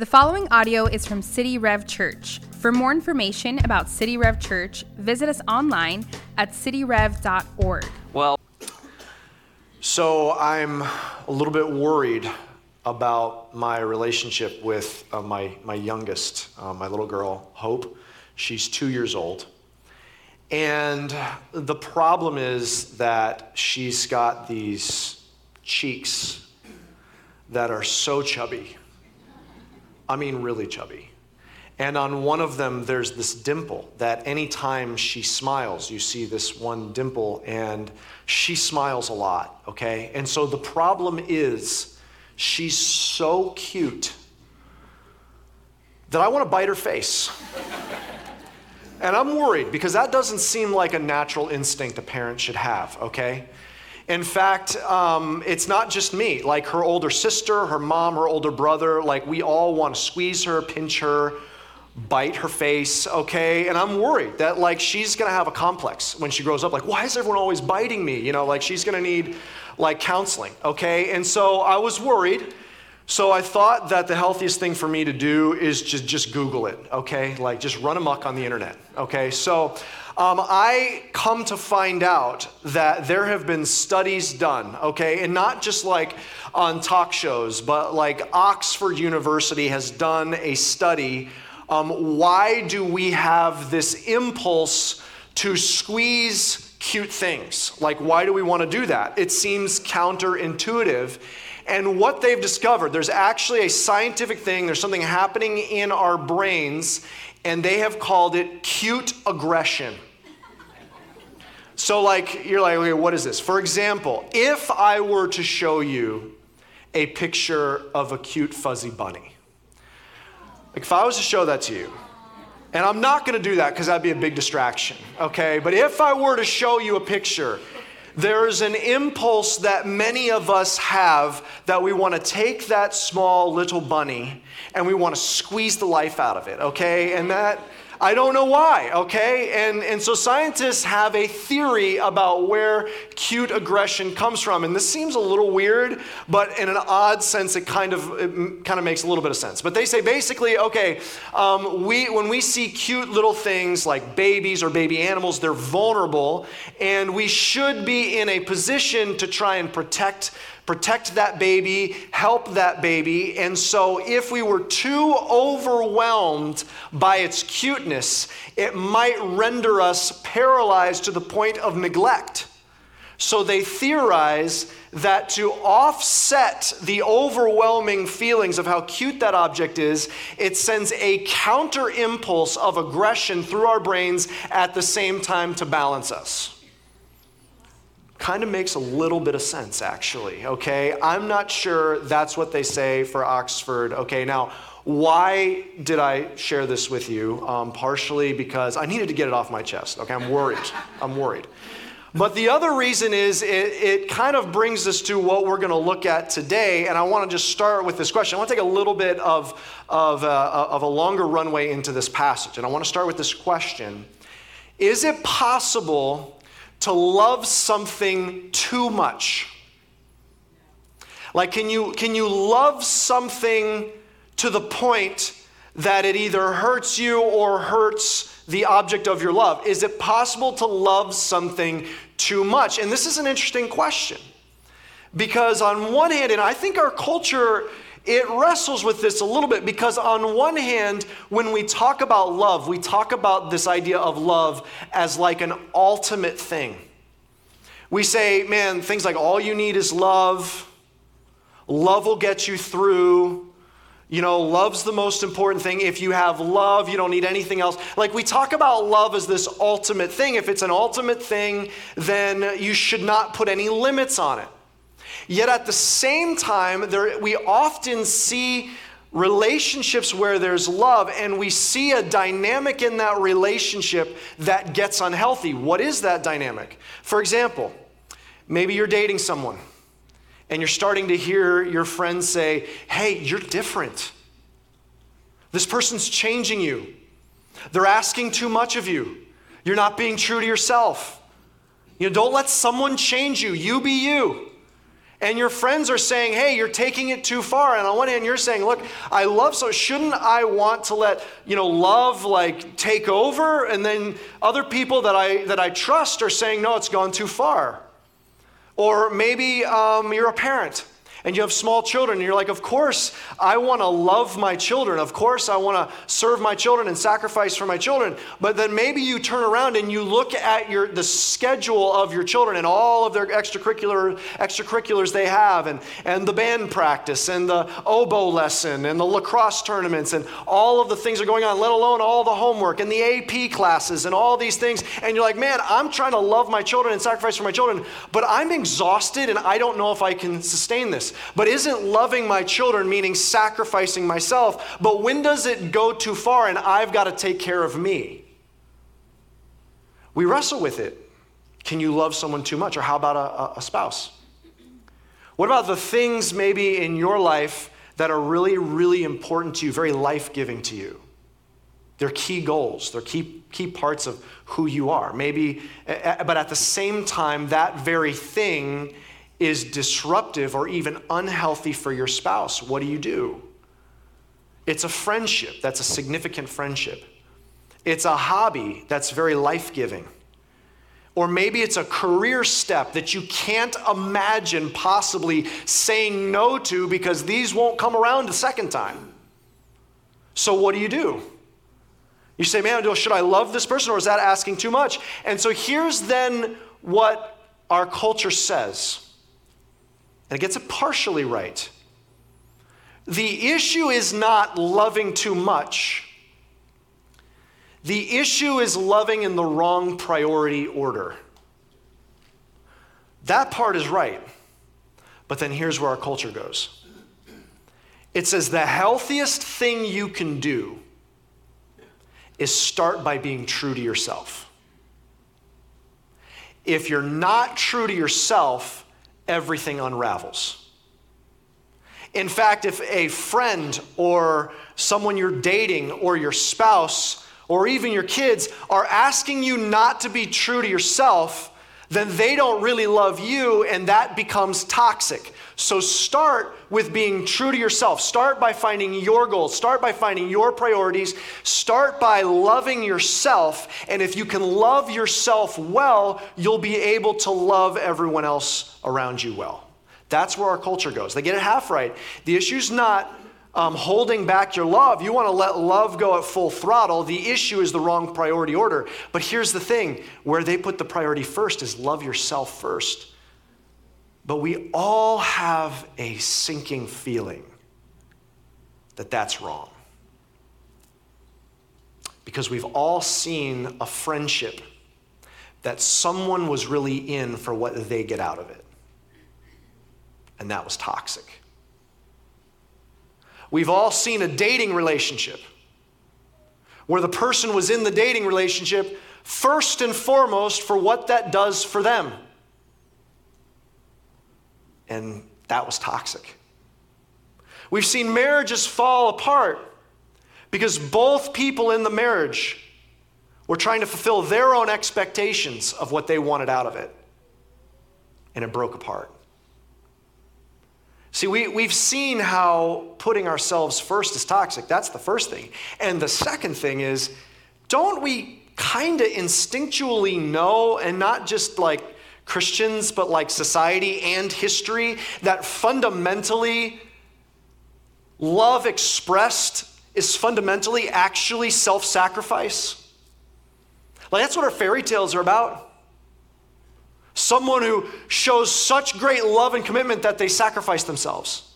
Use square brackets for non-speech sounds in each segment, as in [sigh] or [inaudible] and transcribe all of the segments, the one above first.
The following audio is from City Rev Church. For more information about City Rev Church, visit us online at cityrev.org. Well, so I'm a little bit worried about my relationship with uh, my, my youngest, uh, my little girl, Hope. She's two years old. And the problem is that she's got these cheeks that are so chubby. I mean, really chubby. And on one of them, there's this dimple that anytime she smiles, you see this one dimple, and she smiles a lot, okay? And so the problem is, she's so cute that I want to bite her face. and I'm worried because that doesn't seem like a natural instinct a parent should have, okay? In fact, um, it's not just me. Like her older sister, her mom, her older brother, like we all want to squeeze her, pinch her, bite her face, okay? And I'm worried that like she's gonna have a complex when she grows up. Like, why is everyone always biting me? You know, like she's gonna need like counseling, okay? And so I was worried. So I thought that the healthiest thing for me to do is just, just Google it, okay? Like just run amok on the internet, okay? So um, I come to find out that there have been studies done, okay, and not just like on talk shows, but like Oxford University has done a study. Um, why do we have this impulse to squeeze cute things? Like, why do we want to do that? It seems counterintuitive. And what they've discovered, there's actually a scientific thing, there's something happening in our brains, and they have called it cute aggression. So, like, you're like, okay, what is this? For example, if I were to show you a picture of a cute fuzzy bunny, like if I was to show that to you, and I'm not gonna do that because that'd be a big distraction, okay? But if I were to show you a picture, there's an impulse that many of us have that we wanna take that small little bunny and we wanna squeeze the life out of it, okay? And that, I don't know why, okay? And, and so scientists have a theory about where cute aggression comes from. And this seems a little weird, but in an odd sense, it kind of, it kind of makes a little bit of sense. But they say basically, okay, um, we, when we see cute little things like babies or baby animals, they're vulnerable, and we should be in a position to try and protect protect that baby, help that baby. And so, if we were too overwhelmed by its cuteness, it might render us paralyzed to the point of neglect. So, they theorize that to offset the overwhelming feelings of how cute that object is, it sends a counter impulse of aggression through our brains at the same time to balance us kind of makes a little bit of sense, actually, okay? I'm not sure that's what they say for Oxford. Okay, now, why did I share this with you? Um, partially because I needed to get it off my chest, okay? I'm worried. [laughs] I'm worried. But the other reason is it, it kind of brings us to what we're going to look at today. And I want to just start with this question. I want to take a little bit of, of, uh, of a longer runway into this passage. And I want to start with this question Is it possible to love something too much? Like, can you, can you love something to the point that it either hurts you or hurts the object of your love? Is it possible to love something too much? And this is an interesting question. Because, on one hand, and I think our culture it wrestles with this a little bit because, on one hand, when we talk about love, we talk about this idea of love as like an ultimate thing. We say, man, things like all you need is love, love will get you through. You know, love's the most important thing. If you have love, you don't need anything else. Like we talk about love as this ultimate thing. If it's an ultimate thing, then you should not put any limits on it. Yet at the same time, there, we often see relationships where there's love and we see a dynamic in that relationship that gets unhealthy. What is that dynamic? For example, maybe you're dating someone and you're starting to hear your friends say, Hey, you're different. This person's changing you. They're asking too much of you. You're not being true to yourself. You know, don't let someone change you. You be you. And your friends are saying, hey, you're taking it too far. And on one hand, you're saying, look, I love so shouldn't I want to let, you know, love like take over? And then other people that I that I trust are saying, no, it's gone too far. Or maybe um, you're a parent and you have small children, and you're like, Of course, I want to love my children. Of course, I want to serve my children and sacrifice for my children. But then maybe you turn around and you look at your, the schedule of your children and all of their extracurricular, extracurriculars they have, and, and the band practice, and the oboe lesson, and the lacrosse tournaments, and all of the things that are going on, let alone all the homework and the AP classes and all these things. And you're like, Man, I'm trying to love my children and sacrifice for my children, but I'm exhausted and I don't know if I can sustain this. But isn't loving my children meaning sacrificing myself? But when does it go too far and I've got to take care of me? We wrestle with it. Can you love someone too much? Or how about a, a spouse? What about the things maybe in your life that are really, really important to you, very life giving to you? They're key goals, they're key, key parts of who you are. Maybe, but at the same time, that very thing is disruptive or even unhealthy for your spouse, what do you do? It's a friendship that's a significant friendship. It's a hobby that's very life giving. Or maybe it's a career step that you can't imagine possibly saying no to because these won't come around a second time. So, what do you do? You say, man, should I love this person or is that asking too much? And so, here's then what our culture says and it gets it partially right. The issue is not loving too much. The issue is loving in the wrong priority order. That part is right. But then here's where our culture goes it says the healthiest thing you can do is start by being true to yourself. If you're not true to yourself, everything unravels. In fact, if a friend or someone you're dating or your spouse or even your kids are asking you not to be true to yourself, then they don't really love you and that becomes toxic. So start with being true to yourself. Start by finding your goals. Start by finding your priorities. Start by loving yourself. And if you can love yourself well, you'll be able to love everyone else around you well. That's where our culture goes. They get it half right. The issue's not um, holding back your love. You want to let love go at full throttle. The issue is the wrong priority order. But here's the thing where they put the priority first is love yourself first. But we all have a sinking feeling that that's wrong. Because we've all seen a friendship that someone was really in for what they get out of it. And that was toxic. We've all seen a dating relationship where the person was in the dating relationship first and foremost for what that does for them. And that was toxic. We've seen marriages fall apart because both people in the marriage were trying to fulfill their own expectations of what they wanted out of it. And it broke apart. See, we, we've seen how putting ourselves first is toxic. That's the first thing. And the second thing is, don't we kind of instinctually know, and not just like Christians, but like society and history, that fundamentally love expressed is fundamentally actually self sacrifice? Like, that's what our fairy tales are about. Someone who shows such great love and commitment that they sacrifice themselves.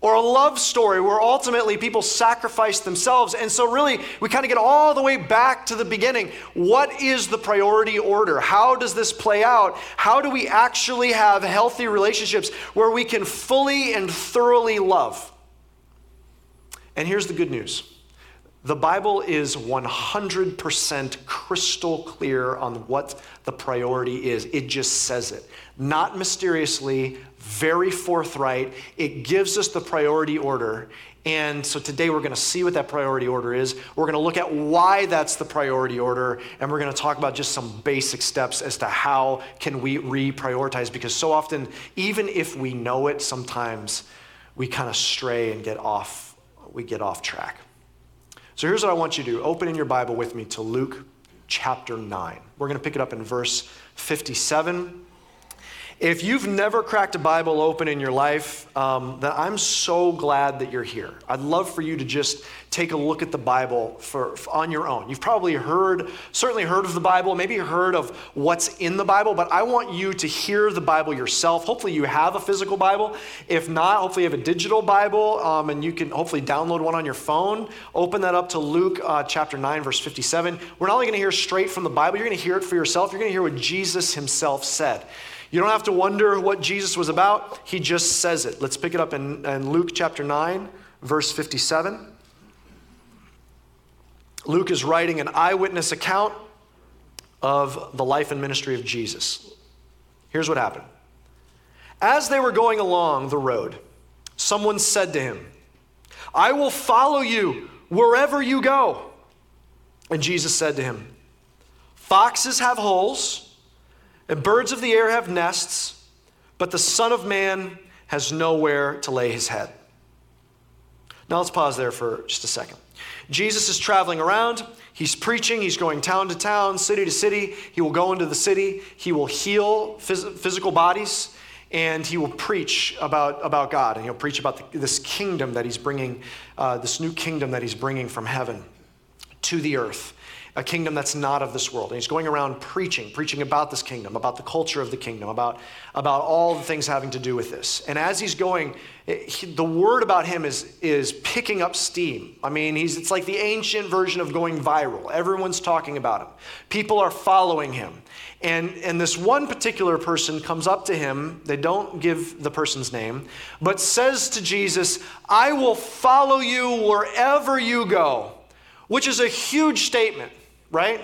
Or a love story where ultimately people sacrifice themselves. And so, really, we kind of get all the way back to the beginning. What is the priority order? How does this play out? How do we actually have healthy relationships where we can fully and thoroughly love? And here's the good news The Bible is 100% crystal clear on what the priority is. It just says it. Not mysteriously, very forthright. It gives us the priority order. And so today we're going to see what that priority order is. We're going to look at why that's the priority order and we're going to talk about just some basic steps as to how can we reprioritize because so often even if we know it sometimes we kind of stray and get off we get off track. So here's what I want you to do. Open in your Bible with me to Luke chapter 9. We're going to pick it up in verse 57 if you've never cracked a Bible open in your life, um, then I'm so glad that you're here. I'd love for you to just take a look at the Bible for, for, on your own. You've probably heard, certainly heard of the Bible, maybe heard of what's in the Bible, but I want you to hear the Bible yourself. Hopefully, you have a physical Bible. If not, hopefully, you have a digital Bible, um, and you can hopefully download one on your phone. Open that up to Luke uh, chapter 9, verse 57. We're not only going to hear straight from the Bible, you're going to hear it for yourself. You're going to hear what Jesus himself said. You don't have to wonder what Jesus was about, he just says it. Let's pick it up in, in Luke chapter 9, verse 57. Luke is writing an eyewitness account of the life and ministry of Jesus. Here's what happened. As they were going along the road, someone said to him, I will follow you wherever you go. And Jesus said to him, Foxes have holes and birds of the air have nests, but the Son of Man has nowhere to lay his head. Now let's pause there for just a second. Jesus is traveling around. He's preaching. He's going town to town, city to city. He will go into the city. He will heal phys- physical bodies and he will preach about, about God. And he'll preach about the, this kingdom that he's bringing, uh, this new kingdom that he's bringing from heaven to the earth a kingdom that's not of this world. And he's going around preaching, preaching about this kingdom, about the culture of the kingdom, about, about all the things having to do with this. And as he's going, eh, he, the word about him is, is picking up steam. I mean, he's, it's like the ancient version of going viral. Everyone's talking about him, people are following him. And, and this one particular person comes up to him, they don't give the person's name, but says to Jesus, I will follow you wherever you go, which is a huge statement right?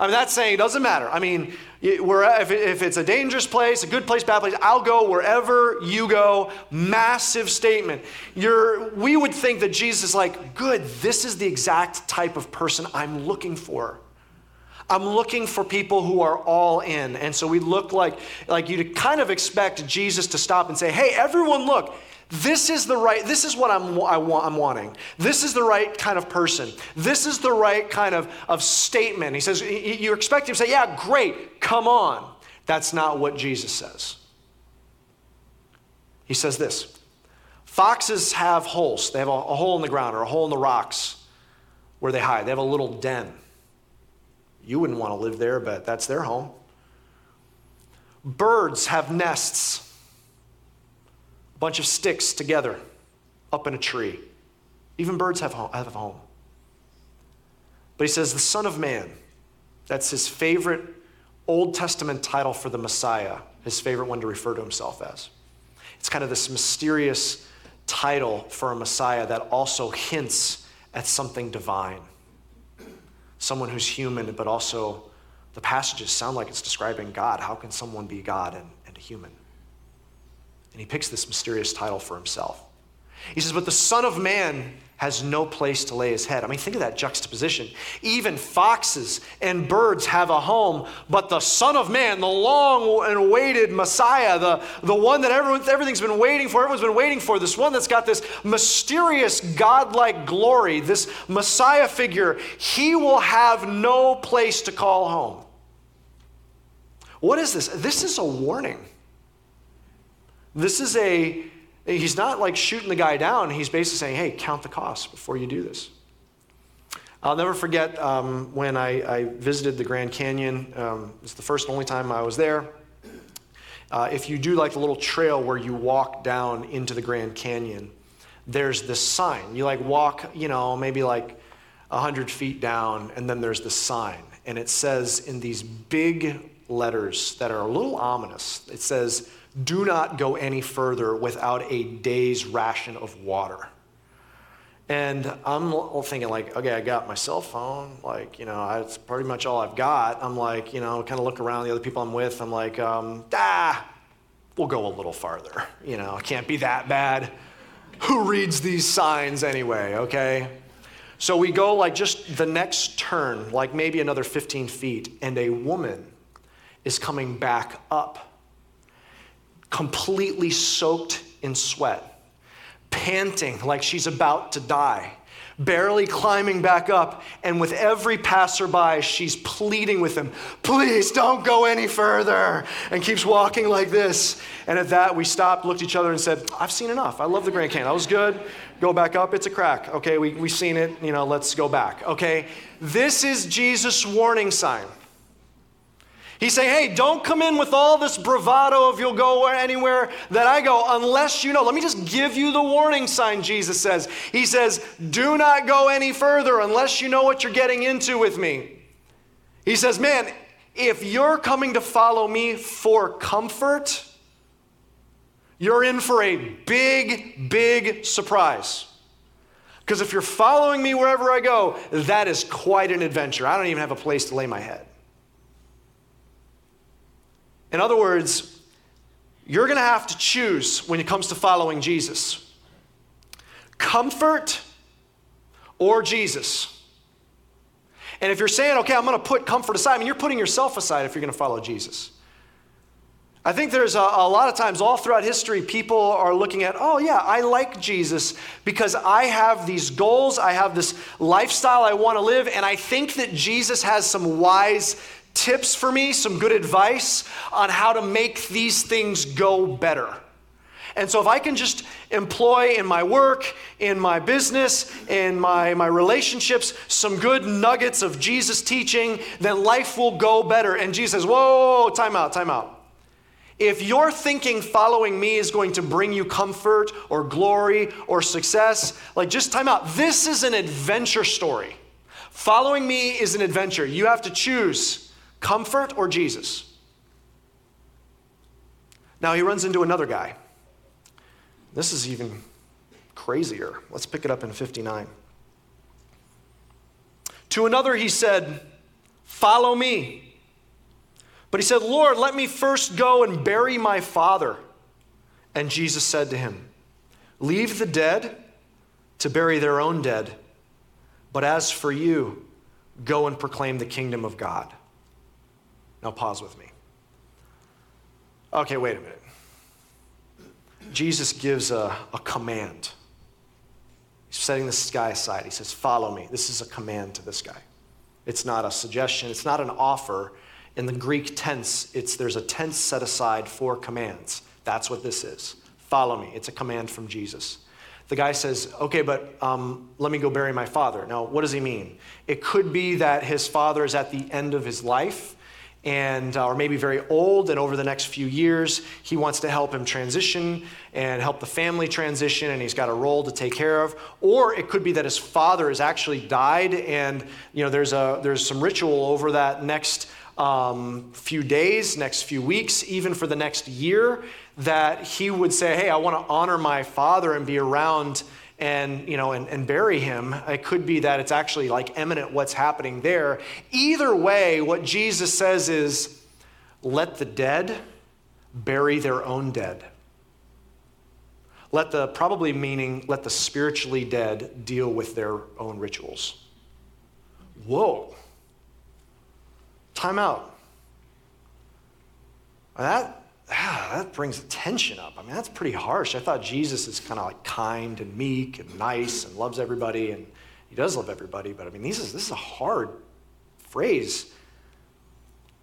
I mean, that's saying it doesn't matter. I mean, if it's a dangerous place, a good place, bad place, I'll go wherever you go. Massive statement. You're, we would think that Jesus is like, good, this is the exact type of person I'm looking for. I'm looking for people who are all in. And so we look like, like you'd kind of expect Jesus to stop and say, hey, everyone, look, this is the right, this is what I'm, I want, I'm wanting. This is the right kind of person. This is the right kind of, of statement. He says, you expect him to say, yeah, great, come on. That's not what Jesus says. He says this Foxes have holes. They have a, a hole in the ground or a hole in the rocks where they hide. They have a little den. You wouldn't want to live there, but that's their home. Birds have nests bunch of sticks together up in a tree. Even birds have, have a home. But he says, the Son of Man, that's his favorite Old Testament title for the Messiah, his favorite one to refer to himself as. It's kind of this mysterious title for a Messiah that also hints at something divine. Someone who's human, but also the passages sound like it's describing God. How can someone be God and, and a human? And he picks this mysterious title for himself. He says, But the Son of Man has no place to lay his head. I mean, think of that juxtaposition. Even foxes and birds have a home, but the Son of Man, the long and awaited Messiah, the, the one that everyone, everything's been waiting for, everyone's been waiting for, this one that's got this mysterious godlike glory, this Messiah figure, he will have no place to call home. What is this? This is a warning. This is a, he's not like shooting the guy down. He's basically saying, hey, count the cost before you do this. I'll never forget um, when I, I, visited the Grand Canyon. Um, it's the first and only time I was there. Uh, if you do like the little trail where you walk down into the Grand Canyon, there's this sign. You like walk, you know, maybe like 100 feet down, and then there's this sign. And it says in these big letters that are a little ominous, it says, do not go any further without a day's ration of water. And I'm thinking, like, okay, I got my cell phone. Like, you know, it's pretty much all I've got. I'm like, you know, kind of look around the other people I'm with. I'm like, um, ah, we'll go a little farther. You know, it can't be that bad. Who reads these signs anyway, okay? So we go like just the next turn, like maybe another 15 feet, and a woman is coming back up, completely soaked in sweat panting like she's about to die, barely climbing back up. And with every passerby, she's pleading with him, Please don't go any further. And keeps walking like this. And at that, we stopped, looked at each other, and said, I've seen enough. I love the Grand Canyon. That was good. Go back up. It's a crack. Okay, we, we've seen it. You know, let's go back. Okay, this is Jesus' warning sign. He's saying, hey, don't come in with all this bravado if you'll go anywhere that I go unless you know. Let me just give you the warning sign, Jesus says. He says, do not go any further unless you know what you're getting into with me. He says, man, if you're coming to follow me for comfort, you're in for a big, big surprise. Because if you're following me wherever I go, that is quite an adventure. I don't even have a place to lay my head. In other words, you're going to have to choose when it comes to following Jesus comfort or Jesus. And if you're saying, okay, I'm going to put comfort aside, I mean, you're putting yourself aside if you're going to follow Jesus. I think there's a, a, lot of times all throughout history, people are looking at, oh, yeah, I like Jesus because I have these goals, I have this lifestyle I want to live, and I think that Jesus has some wise tips for me, some good advice on how to make these things go better. And so, if I can just employ in my work, in my business, in my, my relationships, some good nuggets of Jesus' teaching, then life will go better. And Jesus says, Whoa, time out, time out. If you're thinking following me is going to bring you comfort or glory or success, like just time out. This is an adventure story. Following me is an adventure. You have to choose Comfort or Jesus? Now he runs into another guy. This is even crazier. Let's pick it up in 59. To another he said, Follow me. But he said, Lord, let me first go and bury my father. And Jesus said to him, Leave the dead to bury their own dead. But as for you, go and proclaim the kingdom of God. Now, pause with me. Okay, wait a minute. Jesus gives a, a command. He's setting this guy aside. He says, Follow me. This is a command to this guy. It's not a suggestion, it's not an offer. In the Greek tense, it's, there's a tense set aside for commands. That's what this is. Follow me. It's a command from Jesus. The guy says, Okay, but um, let me go bury my father. Now, what does he mean? It could be that his father is at the end of his life and uh, or maybe very old and over the next few years he wants to help him transition and help the family transition and he's got a role to take care of. Or it could be that his father has actually died and you know there's a there's some ritual over that next um, few days next few weeks even for the next year that he would say hey i want to honor my father and be around and you know and, and bury him it could be that it's actually like eminent what's happening there. Either way what jesus says is let the dead bury their own dead. Let the probably meaning let the spiritually dead deal with their own rituals. Whoa. Time out. That ah, that brings tension up. I mean, that's pretty harsh. I thought Jesus is kind of like kind and meek and nice and loves everybody, and he does love everybody, but I mean, this is, this is a hard phrase.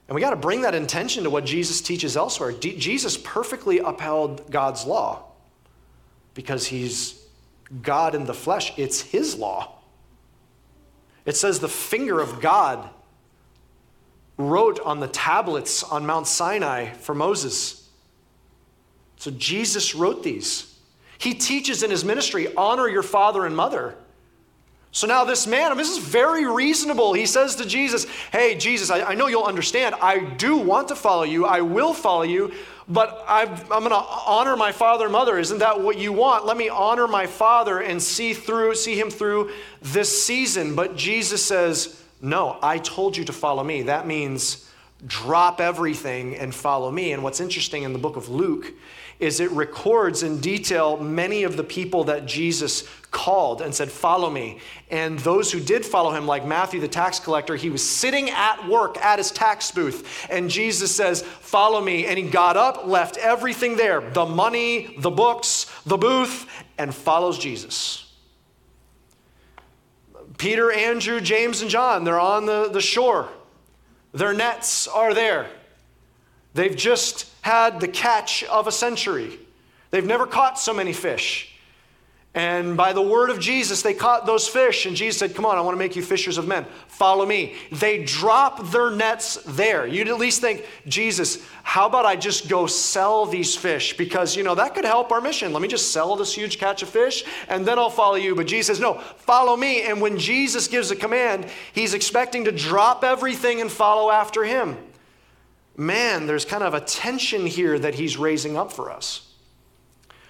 And we got to bring that intention to what Jesus teaches elsewhere. D- Jesus perfectly upheld God's law because he's God in the flesh, it's his law. It says the finger of God wrote on the tablets on Mount Sinai for Moses. So Jesus wrote these. He teaches in his ministry honor your father and mother. So now this man, this is very reasonable. He says to Jesus, Hey, Jesus, I, I know you'll understand. I do want to follow you. I will follow you. but i am going to honor my father and mother. Isn't that what you want? Let me honor my father and see through, see him through this season. But Jesus says, no, I told you to follow me. That means drop everything and follow me. And what's interesting in the book of Luke is it records in detail many of the people that Jesus called and said, Follow me. And those who did follow him, like Matthew the tax collector, he was sitting at work at his tax booth. And Jesus says, Follow me. And he got up, left everything there the money, the books, the booth, and follows Jesus. Peter, Andrew, James, and John, they're on the, the shore. Their nets are there. They've just had the catch of a century. They've never caught so many fish. And by the word of Jesus, they caught those fish. And Jesus said, Come on, I want to make you fishers of men. Follow me. They drop their nets there. You'd at least think, Jesus, how about I just go sell these fish? Because, you know, that could help our mission. Let me just sell this huge catch of fish and then I'll follow you. But Jesus says, No, follow me. And when Jesus gives a command, he's expecting to drop everything and follow after him. Man, there's kind of a tension here that he's raising up for us.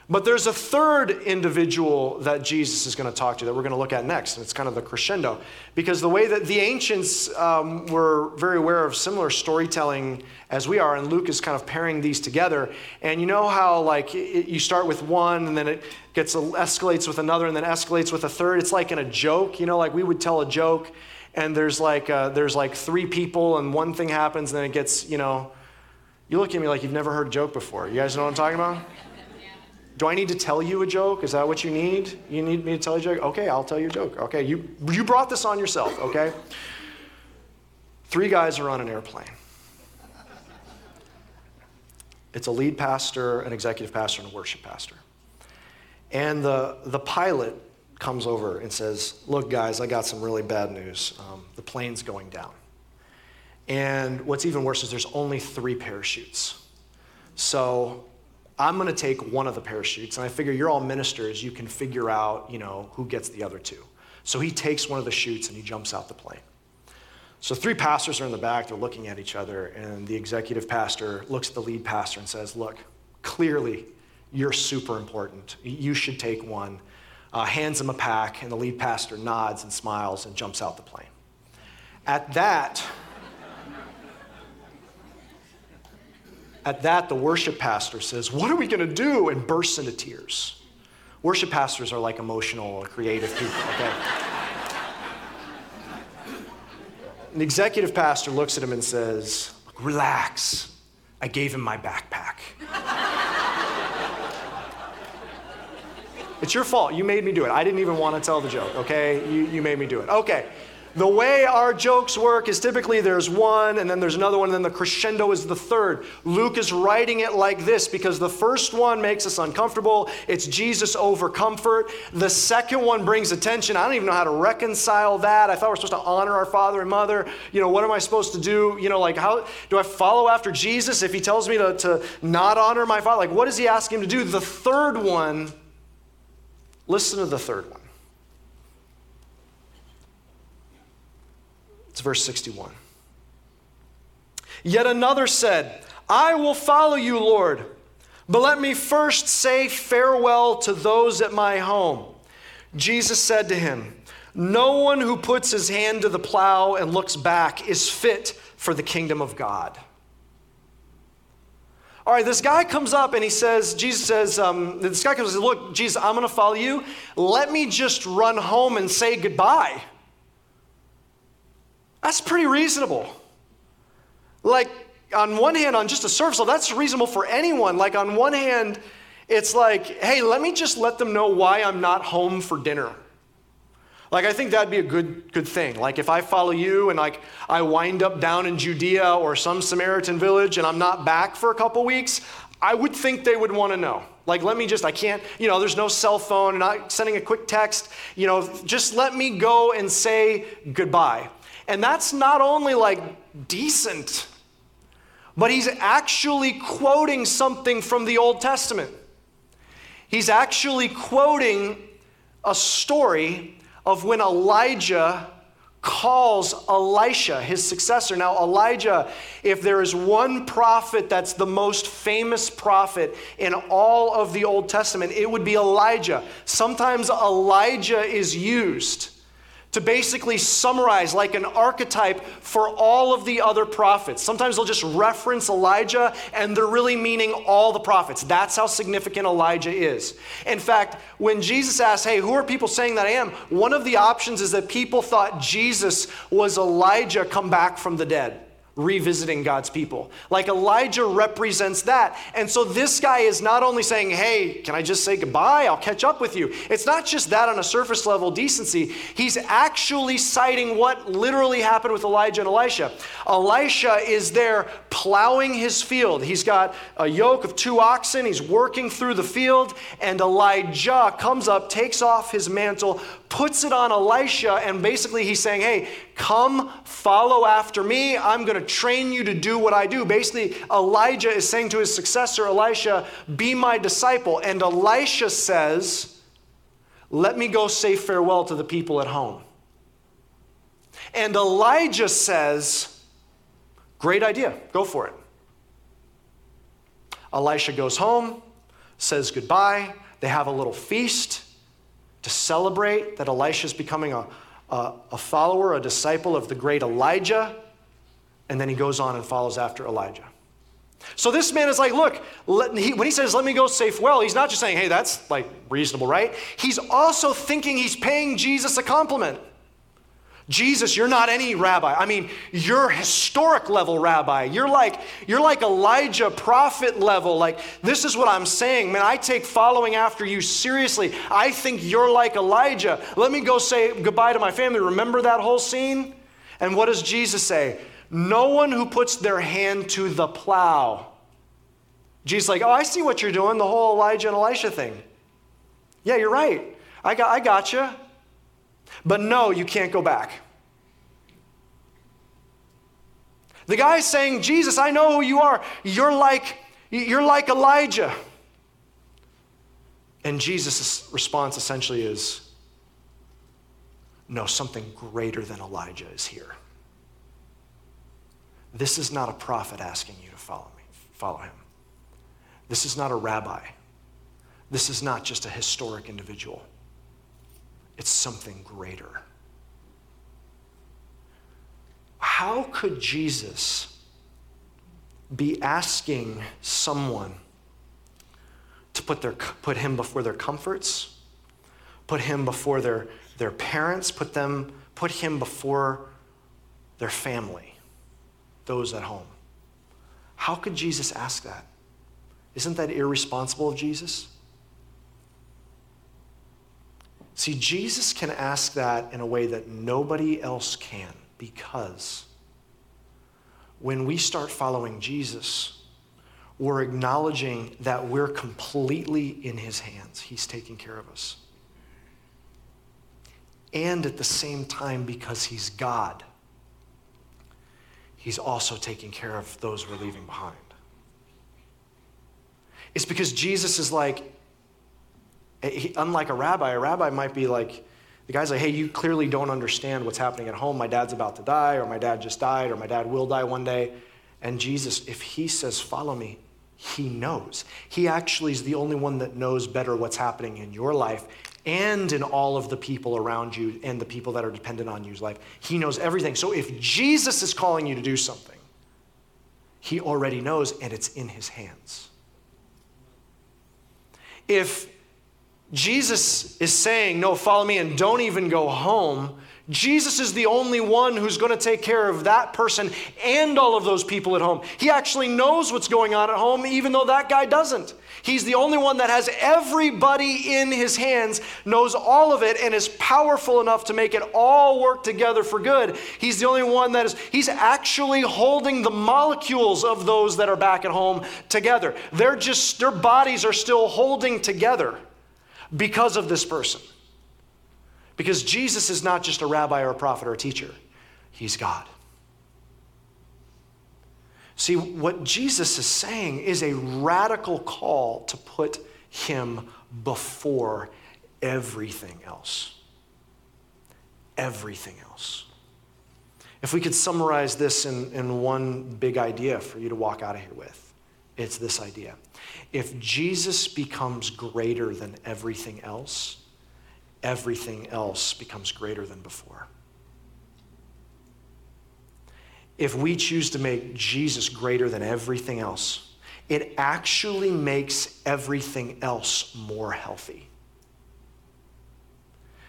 But there's a third individual that Jesus is going to talk to that we're going to look at next, and it's kind of the crescendo. Because the way that the ancients um, were very aware of similar storytelling as we are, and Luke is kind of pairing these together. And you know how, like, it, you start with one, and then it gets escalates with another, and then escalates with a third. It's like in a joke, you know, like we would tell a joke, and there's like uh, there's like three people, and one thing happens, and then it gets, you know, you look at me like you've never heard a joke before. You guys know what I'm talking about? Do I need to tell you a joke? Is that what you need? You need me to tell you a joke? Okay, I'll tell you a joke. Okay, you, you brought this on yourself, okay? Three guys are on an airplane. It's a lead pastor, an executive pastor, and a worship pastor. And the, the pilot comes over and says, Look, guys, I got some really bad news. Um, the plane's going down. And what's even worse is there's only three parachutes. So I'm going to take one of the parachutes, and I figure you're all ministers, you can figure out, you know, who gets the other two. So he takes one of the chutes and he jumps out the plane. So three pastors are in the back, they're looking at each other, and the executive pastor looks at the lead pastor and says, Look, clearly you're super important. You should take one. Uh, hands him a pack, and the lead pastor nods and smiles and jumps out the plane. At that, At that, the worship pastor says, What are we going to do? and bursts into tears. Worship pastors are like emotional or creative people, okay? the executive pastor looks at him and says, Relax. I gave him my backpack. it's your fault. You made me do it. I didn't even want to tell the joke, okay? You, you made me do it. Okay. The way our jokes work is typically there's one, and then there's another one, and then the crescendo is the third. Luke is writing it like this because the first one makes us uncomfortable. It's Jesus over comfort. The second one brings attention. I don't even know how to reconcile that. I thought we're supposed to honor our father and mother. You know, what am I supposed to do? You know, like, how do I follow after Jesus if he tells me to, to not honor my father? Like, what does he ask him to do? The third one, listen to the third one. It's verse 61. Yet another said, I will follow you, Lord, but let me first say farewell to those at my home. Jesus said to him, No one who puts his hand to the plow and looks back is fit for the kingdom of God. All right, this guy comes up and he says, Jesus says, um, this guy comes and says, Look, Jesus, I'm going to follow you. Let me just run home and say goodbye. That's pretty reasonable. Like, on one hand, on just a surface level, that's reasonable for anyone. Like, on one hand, it's like, hey, let me just let them know why I'm not home for dinner. Like, I think that'd be a good, good thing. Like, if I follow you and like I wind up down in Judea or some Samaritan village and I'm not back for a couple weeks, I would think they would want to know. Like, let me just, I can't, you know, there's no cell phone, not sending a quick text. You know, just let me go and say goodbye. And that's not only like decent, but he's actually quoting something from the Old Testament. He's actually quoting a story of when Elijah calls Elisha, his successor. Now, Elijah, if there is one prophet that's the most famous prophet in all of the Old Testament, it would be Elijah. Sometimes Elijah is used to basically summarize like an archetype for all of the other prophets. Sometimes they'll just reference Elijah and they're really meaning all the prophets. That's how significant Elijah is. In fact, when Jesus asked, Hey, who are people saying that I am? One of the options is that people thought Jesus was Elijah come back from the dead revisiting God's people. Like Elijah represents that. And so this guy is not only saying, hey, can I just say goodbye? I'll catch up with you. It's not just that on a surface level decency. He's actually citing what literally happened with Elijah and Elisha. Elisha is there plowing his field. He's got a yoke of two oxen. He's working through the field. And Elijah comes up, takes off his mantle, puts it on Elisha, and basically he's saying, Hey, come follow after me. I'm going to train you to do what I do. Basically, Elijah is saying to his successor, Elisha, Be my disciple. And Elisha says, Let me go say farewell to the people at home. And Elijah says, Great idea, go for it. Elisha goes home, says goodbye. They have a little feast to celebrate that Elisha is becoming a, a, a, follower, a disciple of the great Elijah, and then he goes on and follows after Elijah. So this man is like, look, he, when he says, let me go safe well, he's not just saying, hey, that's like reasonable, right? He's also thinking he's paying Jesus a compliment. Jesus, you're not any rabbi. I mean, you're historic level rabbi. You're like you're like Elijah prophet level. Like this is what I'm saying. Man, I take following after you seriously. I think you're like Elijah. Let me go say goodbye to my family. Remember that whole scene? And what does Jesus say? No one who puts their hand to the plow. Jesus like, "Oh, I see what you're doing, the whole Elijah and Elisha thing." Yeah, you're right. I got I got you. But no, you can't go back. The guy is saying, Jesus, I know who you are. You're like, you're like Elijah. And Jesus' response essentially is, No, something greater than Elijah is here. This is not a prophet asking you to follow me, follow him. This is not a rabbi. This is not just a historic individual. It's something greater. How could Jesus be asking someone to put, their, put him before their comforts, put him before their, their parents, put, them, put him before their family, those at home? How could Jesus ask that? Isn't that irresponsible of Jesus? See, Jesus can ask that in a way that nobody else can because when we start following Jesus, we're acknowledging that we're completely in his hands. He's taking care of us. And at the same time, because he's God, he's also taking care of those we're leaving behind. It's because Jesus is like, Eh, he, unlike a rabbi, a rabbi might be like, the guy's like, hey, you clearly don't understand what's happening at home. My dad's about to die, or my dad just died, or my dad will die one day. And Jesus, if he says, follow me, he knows. He actually is the only one that knows better what's happening in your life and in all of the people around you and the people that are dependent on you's life. He knows everything. So if Jesus is calling you to do something, he already knows and it's in his hands. If Jesus is saying, No, follow me and don't even go home. Jesus is the only one who's going to take care of that person and all of those people at home. He actually knows what's going on at home, even though that guy doesn't. He's the only one that has everybody in his hands, knows all of it, and is powerful enough to make it all work together for good. He's the only one that is, he's actually holding the molecules of those that are back at home together. They're just, their bodies are still holding together because of this person. Because Jesus is not just a rabbi or a prophet or a teacher, he's God. See, what Jesus is saying is a radical call to put him before everything else. Everything else. If we could summarize this in, in one big idea for you to walk out of here with, it's this idea. If Jesus becomes greater than everything else, everything else becomes greater than before. If we choose to make Jesus greater than everything else, it actually makes everything else more healthy.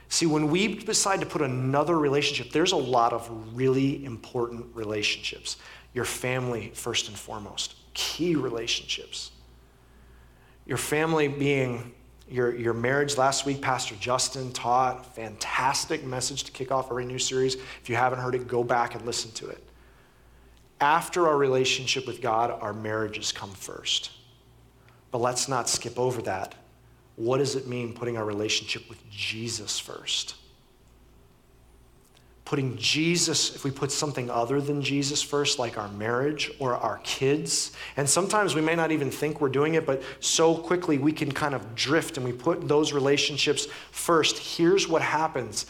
See, when we decide to put another relationship, there's a lot of really important relationships. Your family, first and foremost, key relationships. Your family being your, your marriage last week, Pastor Justin taught. Fantastic message to kick off our new series. If you haven't heard it, go back and listen to it. After our relationship with God, our marriages come first. But let's not skip over that what does it mean putting our relationship with Jesus first? Putting Jesus, if we put something other than Jesus first, like our marriage or our kids, and sometimes we may not even think we're doing it, but so quickly we can kind of drift and we put those relationships first. Here's what happens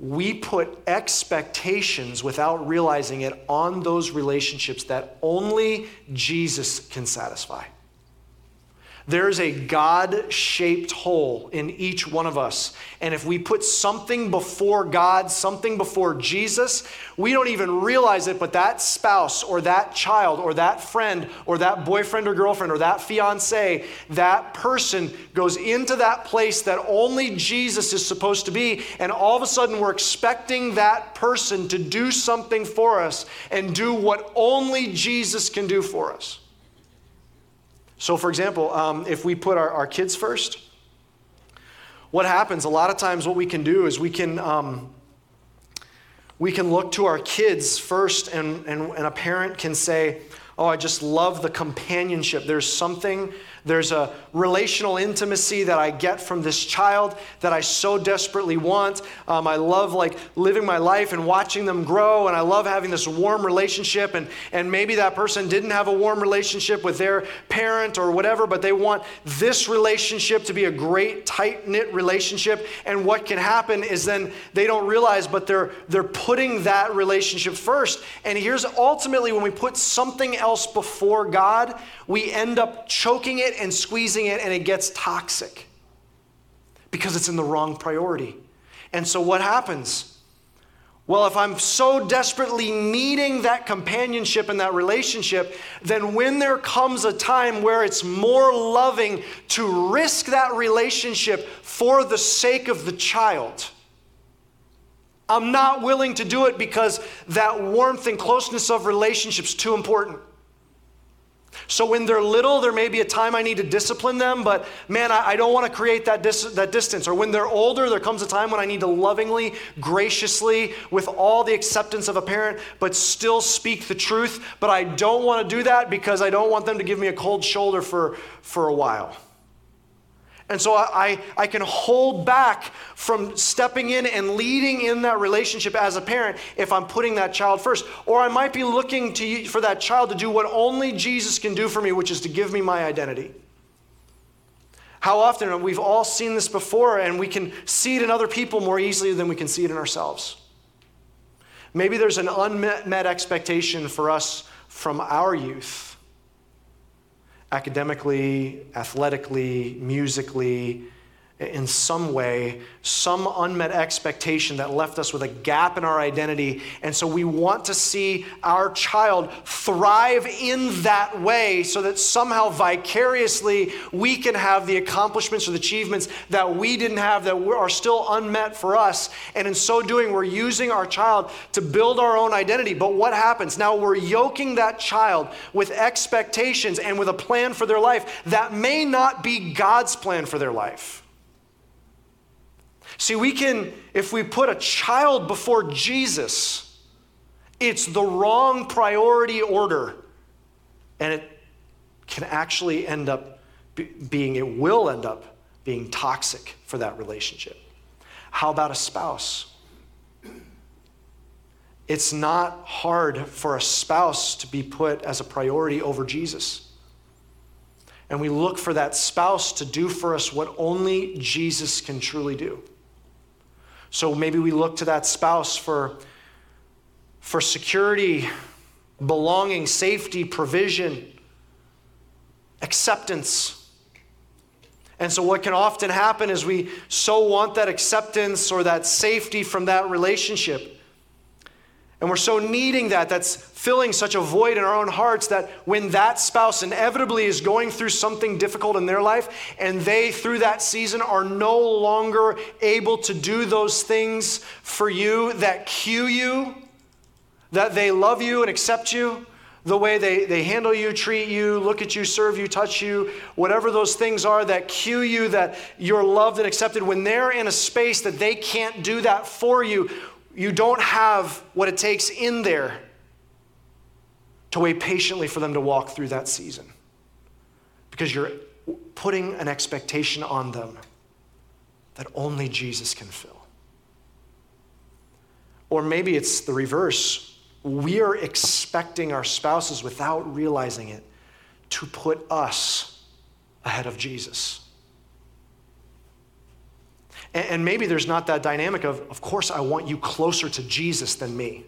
we put expectations without realizing it on those relationships that only Jesus can satisfy. There's a God shaped hole in each one of us. And if we put something before God, something before Jesus, we don't even realize it, but that spouse or that child or that friend or that boyfriend or girlfriend or that fiance, that person goes into that place that only Jesus is supposed to be. And all of a sudden, we're expecting that person to do something for us and do what only Jesus can do for us. So, for example, um, if we put our, our kids first, what happens a lot of times, what we can do is we can. Um, we can look to our kids first, and, and, and a parent can say, Oh, I just love the companionship. There's something there's a relational intimacy that I get from this child that I so desperately want. Um, I love like living my life and watching them grow, and I love having this warm relationship. And, and maybe that person didn't have a warm relationship with their parent or whatever, but they want this relationship to be a great, tight knit relationship. And what can happen is then they don't realize, but they're, they're putting that relationship first. And here's ultimately when we put something else before God, we end up choking it and squeezing it, and it gets toxic because it's in the wrong priority. And so, what happens? Well, if I'm so desperately needing that companionship and that relationship, then when there comes a time where it's more loving to risk that relationship for the sake of the child, I'm not willing to do it because that warmth and closeness of relationship's is too important. So when they're little, there may be a time I need to discipline them, but man, I, I don't want to create that, dis- that distance. Or when they're older, there comes a time when I need to lovingly, graciously, with all the acceptance of a parent, but still speak the truth. But I don't want to do that because I don't want them to give me a cold shoulder for, for a while. And so I, I can hold back from stepping in and leading in that relationship as a parent if I'm putting that child first. Or I might be looking to, for that child to do what only Jesus can do for me, which is to give me my identity. How often we've all seen this before, and we can see it in other people more easily than we can see it in ourselves. Maybe there's an unmet expectation for us from our youth academically, athletically, musically, in some way, some unmet expectation that left us with a gap in our identity. And so we want to see our child thrive in that way so that somehow vicariously we can have the accomplishments or the achievements that we didn't have that are still unmet for us. And in so doing, we're using our child to build our own identity. But what happens? Now we're yoking that child with expectations and with a plan for their life that may not be God's plan for their life. See, we can, if we put a child before Jesus, it's the wrong priority order. And it can actually end up being, it will end up being toxic for that relationship. How about a spouse? It's not hard for a spouse to be put as a priority over Jesus. And we look for that spouse to do for us what only Jesus can truly do. So maybe we look to that spouse for, for security, belonging, safety, provision, acceptance. And so, what can often happen is we so want that acceptance or that safety from that relationship. And we're so needing that, that's filling such a void in our own hearts that when that spouse inevitably is going through something difficult in their life and they, through that season, are no longer able to do those things for you that cue you, that they love you and accept you, the way they, they handle you, treat you, look at you, serve you, touch you, whatever those things are that cue you that you're loved and accepted, when they're in a space that they can't do that for you, you don't have what it takes in there to wait patiently for them to walk through that season because you're putting an expectation on them that only Jesus can fill. Or maybe it's the reverse. We are expecting our spouses without realizing it to put us ahead of Jesus. And, maybe there's not that dynamic of, of course, I want you closer to Jesus than me.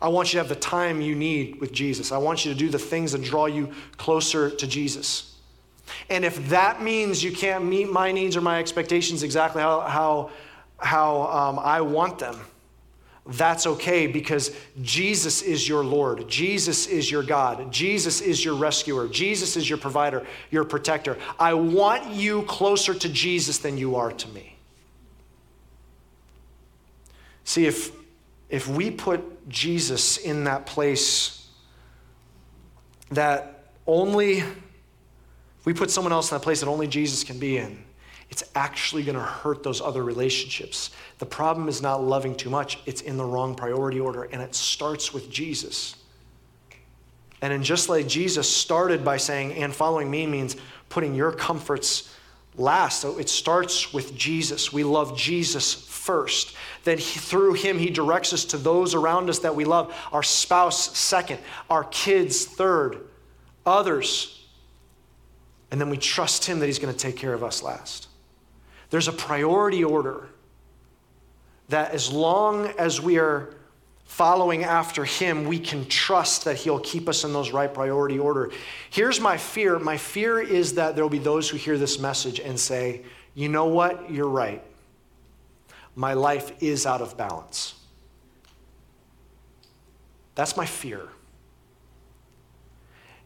I want you to have the time you need with Jesus. I want you to do the things that draw you closer to Jesus. And if that means you can't meet my needs or my expectations exactly how, how, how um, I want them, that's okay because Jesus is your Lord. Jesus is your God. Jesus is your rescuer. Jesus is your provider, your protector. I want you closer to Jesus than you are to me. See, if, if we put Jesus in that place that only, we put someone else in that place that only Jesus can be in, it's actually going to hurt those other relationships. The problem is not loving too much, it's in the wrong priority order, and it starts with Jesus. And just like Jesus started by saying, and following me means putting your comforts last. So it starts with Jesus. We love Jesus first. Then he, through him, he directs us to those around us that we love our spouse second, our kids third, others. And then we trust him that he's going to take care of us last. There's a priority order that as long as we are following after him, we can trust that he'll keep us in those right priority order. Here's my fear my fear is that there will be those who hear this message and say, you know what? You're right. My life is out of balance. That's my fear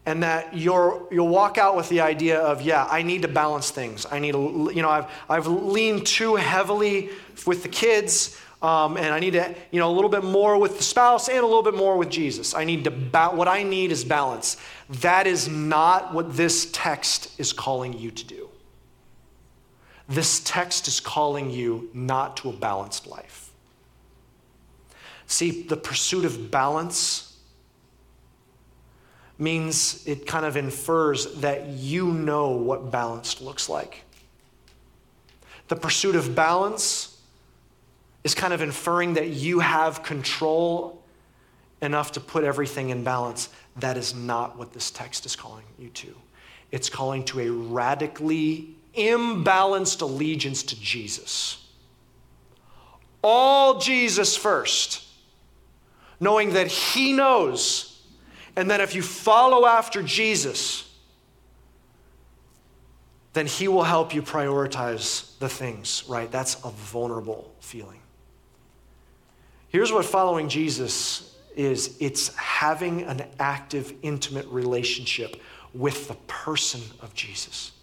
and that you're, you'll walk out with the idea of, yeah, I need to balance things. I need to, you know, I've, I've leaned too heavily with the kids, um, and I need to, you know, a little bit more with the spouse and a little bit more with Jesus. I need to, ba- what I need is balance. That is not what this text is calling you to do. This text is calling you not to a balanced life. See, the pursuit of balance means it kind of infers that you know what balanced looks like. The pursuit of balance is kind of inferring that you have control enough to put everything in balance. That is not what this text is calling you to. It's calling to a radically imbalanced allegiance to Jesus. All Jesus first, knowing that He knows and then if you follow after Jesus, then he will help you prioritize the things, right? That's a vulnerable feeling. Here's what following Jesus is it's having an active, intimate relationship with the person of Jesus.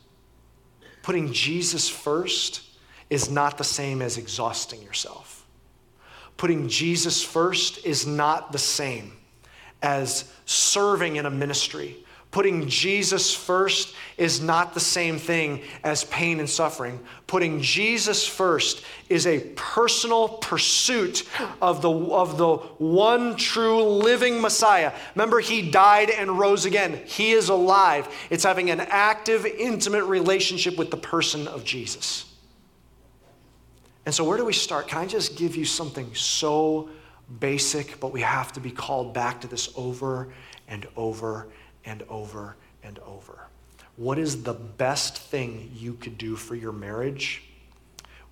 Putting Jesus first is not the same as exhausting yourself. Putting Jesus first is not the same as serving in a ministry. Putting Jesus first is not the same thing as pain and suffering. Putting Jesus first is a personal pursuit of the, of the one true living Messiah. Remember, he died and rose again. He is alive. It's having an active, intimate relationship with the person of Jesus. And so, where do we start? Can I just give you something so basic, but we have to be called back to this over and over and over and over. What is the best thing you could do for your marriage?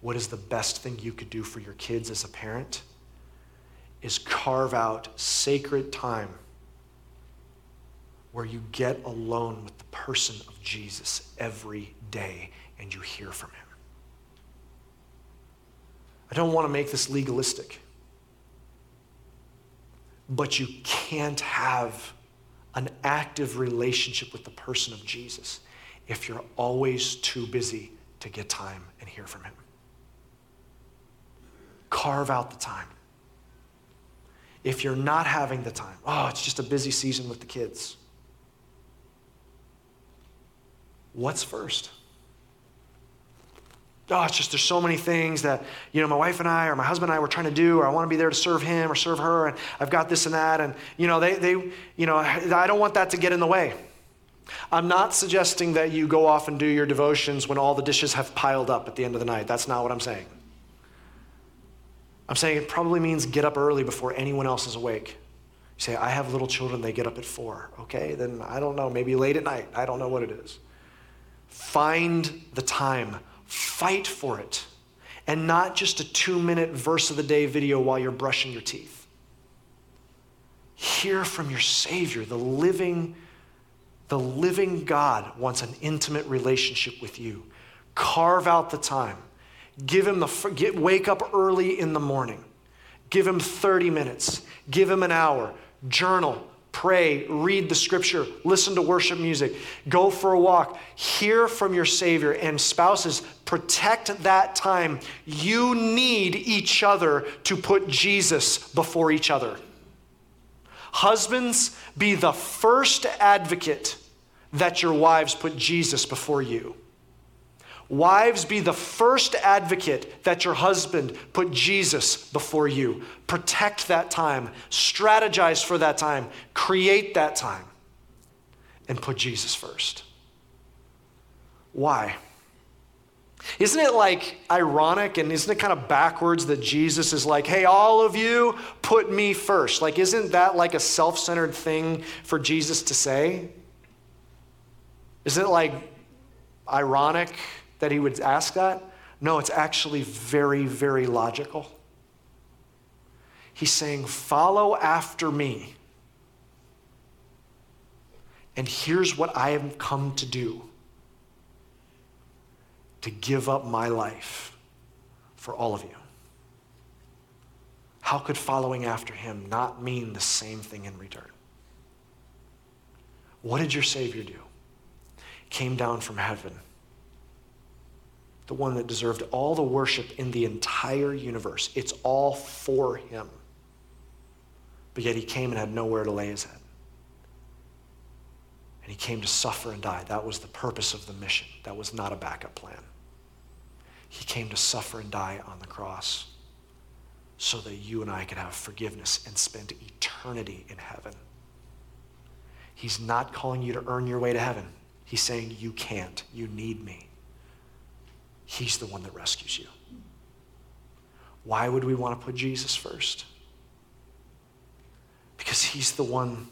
What is the best thing you could do for your kids as a parent? is carve out sacred time where you get alone with the person of Jesus every day and you hear from him. I don't want to make this legalistic, but you can't have an active relationship with the person of Jesus if you're always too busy to get time and hear from him. Carve out the time. If you're not having the time, oh, it's just a busy season with the kids. What's first? Oh, it's just there's so many things that, you know, my wife and I or my husband and I were trying to do, or I want to be there to serve him or serve her, and I've got this and that, and you know, they, they, you know, I don't want that to get in the way. I'm not suggesting that you go off and do your devotions when all the dishes have piled up at the end of the night. That's not what I'm saying. I'm saying it probably means get up early before anyone else is awake. You say, I have little children, they get up at four. Okay, then I don't know, maybe late at night. I don't know what it is. Find the time, fight for it, and not just a two minute verse of the day video while you're brushing your teeth. Hear from your Savior, the living, the living God wants an intimate relationship with you. Carve out the time. Give him the get, wake up early in the morning. Give him 30 minutes. Give him an hour. Journal, pray, read the scripture, listen to worship music, go for a walk, hear from your Savior, and spouses, protect that time. You need each other to put Jesus before each other. Husbands, be the first advocate that your wives put Jesus before you. Wives, be the first advocate that your husband put Jesus before you. Protect that time, strategize for that time, create that time, and put Jesus first. Why? Isn't it like ironic and isn't it kind of backwards that Jesus is like, hey, all of you, put me first? Like, isn't that like a self centered thing for Jesus to say? Isn't it like ironic that he would ask that? No, it's actually very, very logical. He's saying, Follow after me. And here's what I have come to do to give up my life for all of you. How could following after him not mean the same thing in return? What did your Savior do? Came down from heaven the one that deserved all the worship in the entire universe. It's all for him. But yet he came and had nowhere to lay his head. And he came to suffer and die. That was the purpose of the mission. That was not a backup plan. He came to suffer and die on the cross so that you and I could have forgiveness and spend eternity in heaven. He's not calling you to earn your way to heaven. He's saying, You can't. You need me. He's the one that rescues you. Why would we want to put Jesus first? Because he's the one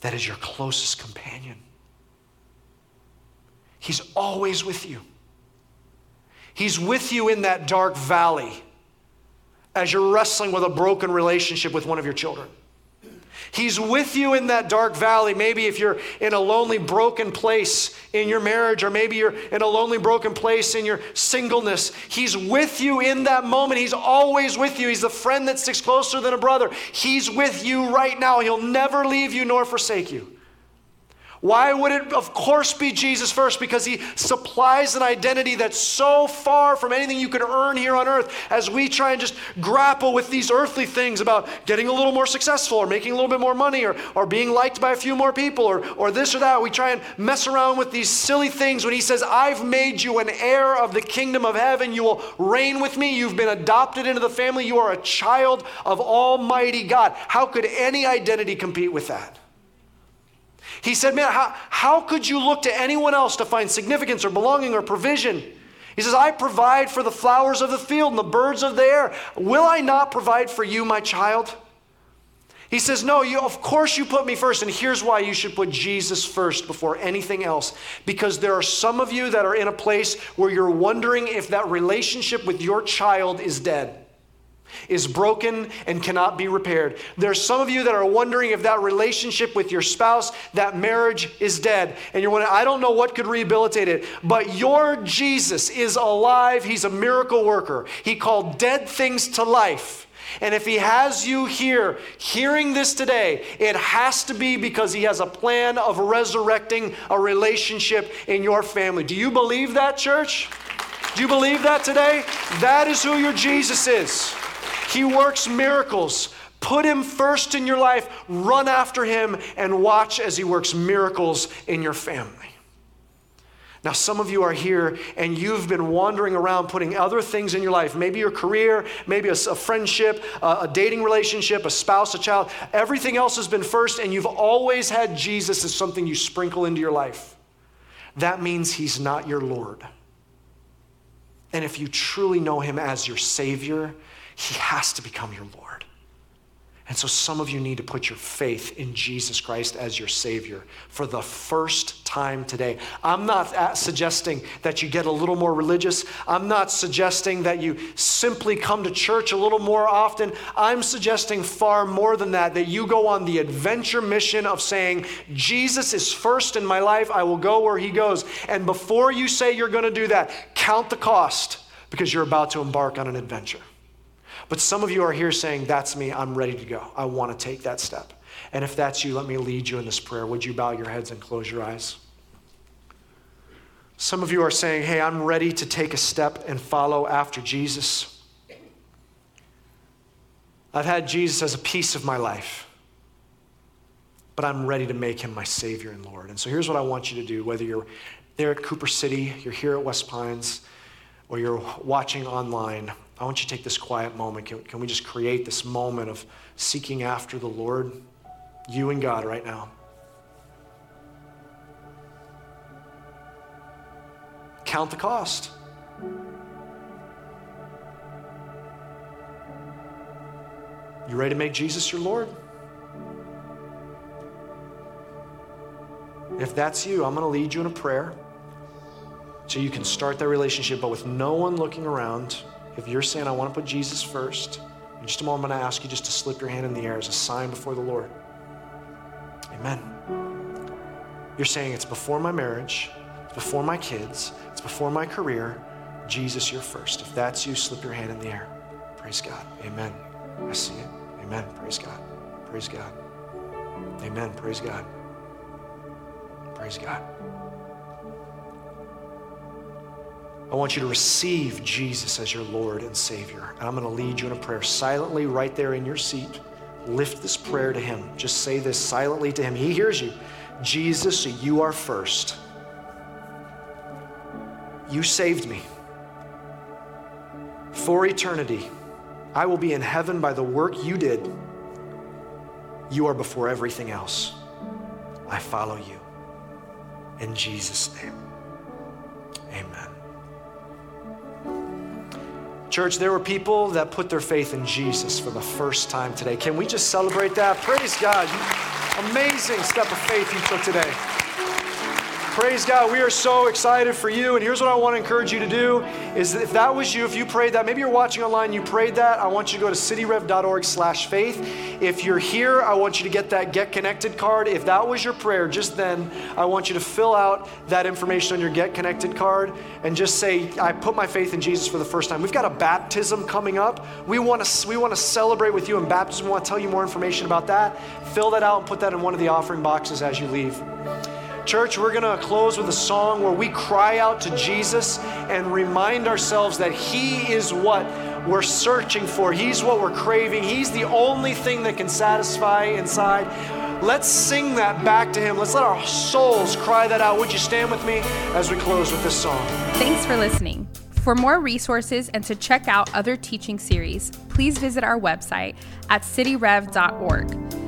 that is your closest companion. He's always with you. He's with you in that dark valley as you're wrestling with a broken relationship with one of your children. He's with you in that dark valley. Maybe if you're in a lonely, broken place in your marriage, or maybe you're in a lonely, broken place in your singleness. He's with you in that moment. He's always with you. He's the friend that sticks closer than a brother. He's with you right now. He'll never leave you nor forsake you. Why would it, of course, be Jesus first? Because he supplies an identity that's so far from anything you could earn here on earth as we try and just grapple with these earthly things about getting a little more successful or making a little bit more money or, or being liked by a few more people or, or this or that. We try and mess around with these silly things when he says, I've made you an heir of the kingdom of heaven. You will reign with me. You've been adopted into the family. You are a child of Almighty God. How could any identity compete with that? He said, Man, how, how could you look to anyone else to find significance or belonging or provision? He says, I provide for the flowers of the field and the birds of the air. Will I not provide for you, my child? He says, No, you, of course you put me first. And here's why you should put Jesus first before anything else. Because there are some of you that are in a place where you're wondering if that relationship with your child is dead. Is broken and cannot be repaired. There's some of you that are wondering if that relationship with your spouse, that marriage is dead. And you're wondering, I don't know what could rehabilitate it. But your Jesus is alive. He's a miracle worker. He called dead things to life. And if he has you here hearing this today, it has to be because he has a plan of resurrecting a relationship in your family. Do you believe that, church? Do you believe that today? That is who your Jesus is. He works miracles. Put him first in your life, run after him, and watch as he works miracles in your family. Now, some of you are here and you've been wandering around putting other things in your life, maybe your career, maybe a, a friendship, a, a dating relationship, a spouse, a child. Everything else has been first, and you've always had Jesus as something you sprinkle into your life. That means he's not your Lord. And if you truly know him as your Savior, he has to become your Lord. And so some of you need to put your faith in Jesus Christ as your Savior for the first time today. I'm not uh, suggesting that you get a little more religious. I'm not suggesting that you simply come to church a little more often. I'm suggesting far more than that, that you go on the adventure mission of saying, Jesus is first in my life. I will go where He goes. And before you say you're going to do that, count the cost because you're about to embark on an adventure. But some of you are here saying, That's me, I'm ready to go. I want to take that step. And if that's you, let me lead you in this prayer. Would you bow your heads and close your eyes? Some of you are saying, Hey, I'm ready to take a step and follow after Jesus. I've had Jesus as a piece of my life, but I'm ready to make him my Savior and Lord. And so here's what I want you to do whether you're there at Cooper City, you're here at West Pines, or you're watching online, I want you to take this quiet moment. Can, can we just create this moment of seeking after the Lord, you and God, right now? Count the cost. You ready to make Jesus your Lord? If that's you, I'm going to lead you in a prayer so you can start that relationship, but with no one looking around. If you're saying, I want to put Jesus first, in just a moment, I'm going to ask you just to slip your hand in the air as a sign before the Lord. Amen. You're saying it's before my marriage, it's before my kids, it's before my career. Jesus, you're first. If that's you, slip your hand in the air. Praise God. Amen. I see it. Amen. Praise God. Praise God. Amen. Praise God. Praise God. I want you to receive Jesus as your Lord and Savior. And I'm going to lead you in a prayer silently right there in your seat. Lift this prayer to Him. Just say this silently to Him. He hears you. Jesus, you are first. You saved me. For eternity, I will be in heaven by the work you did. You are before everything else. I follow you. In Jesus' name, amen. Church, there were people that put their faith in Jesus for the first time today. Can we just celebrate that? Praise God. Amazing step of faith you took today. Praise God. We are so excited for you. And here's what I want to encourage you to do is if that was you, if you prayed that, maybe you're watching online, you prayed that, I want you to go to cityrev.org slash faith. If you're here, I want you to get that Get Connected card. If that was your prayer, just then, I want you to fill out that information on your Get Connected card and just say, I put my faith in Jesus for the first time. We've got a baptism coming up. We want to, we want to celebrate with you in baptism. We want to tell you more information about that. Fill that out and put that in one of the offering boxes as you leave. Church, we're going to close with a song where we cry out to Jesus and remind ourselves that He is what we're searching for. He's what we're craving. He's the only thing that can satisfy inside. Let's sing that back to Him. Let's let our souls cry that out. Would you stand with me as we close with this song? Thanks for listening. For more resources and to check out other teaching series, please visit our website at cityrev.org.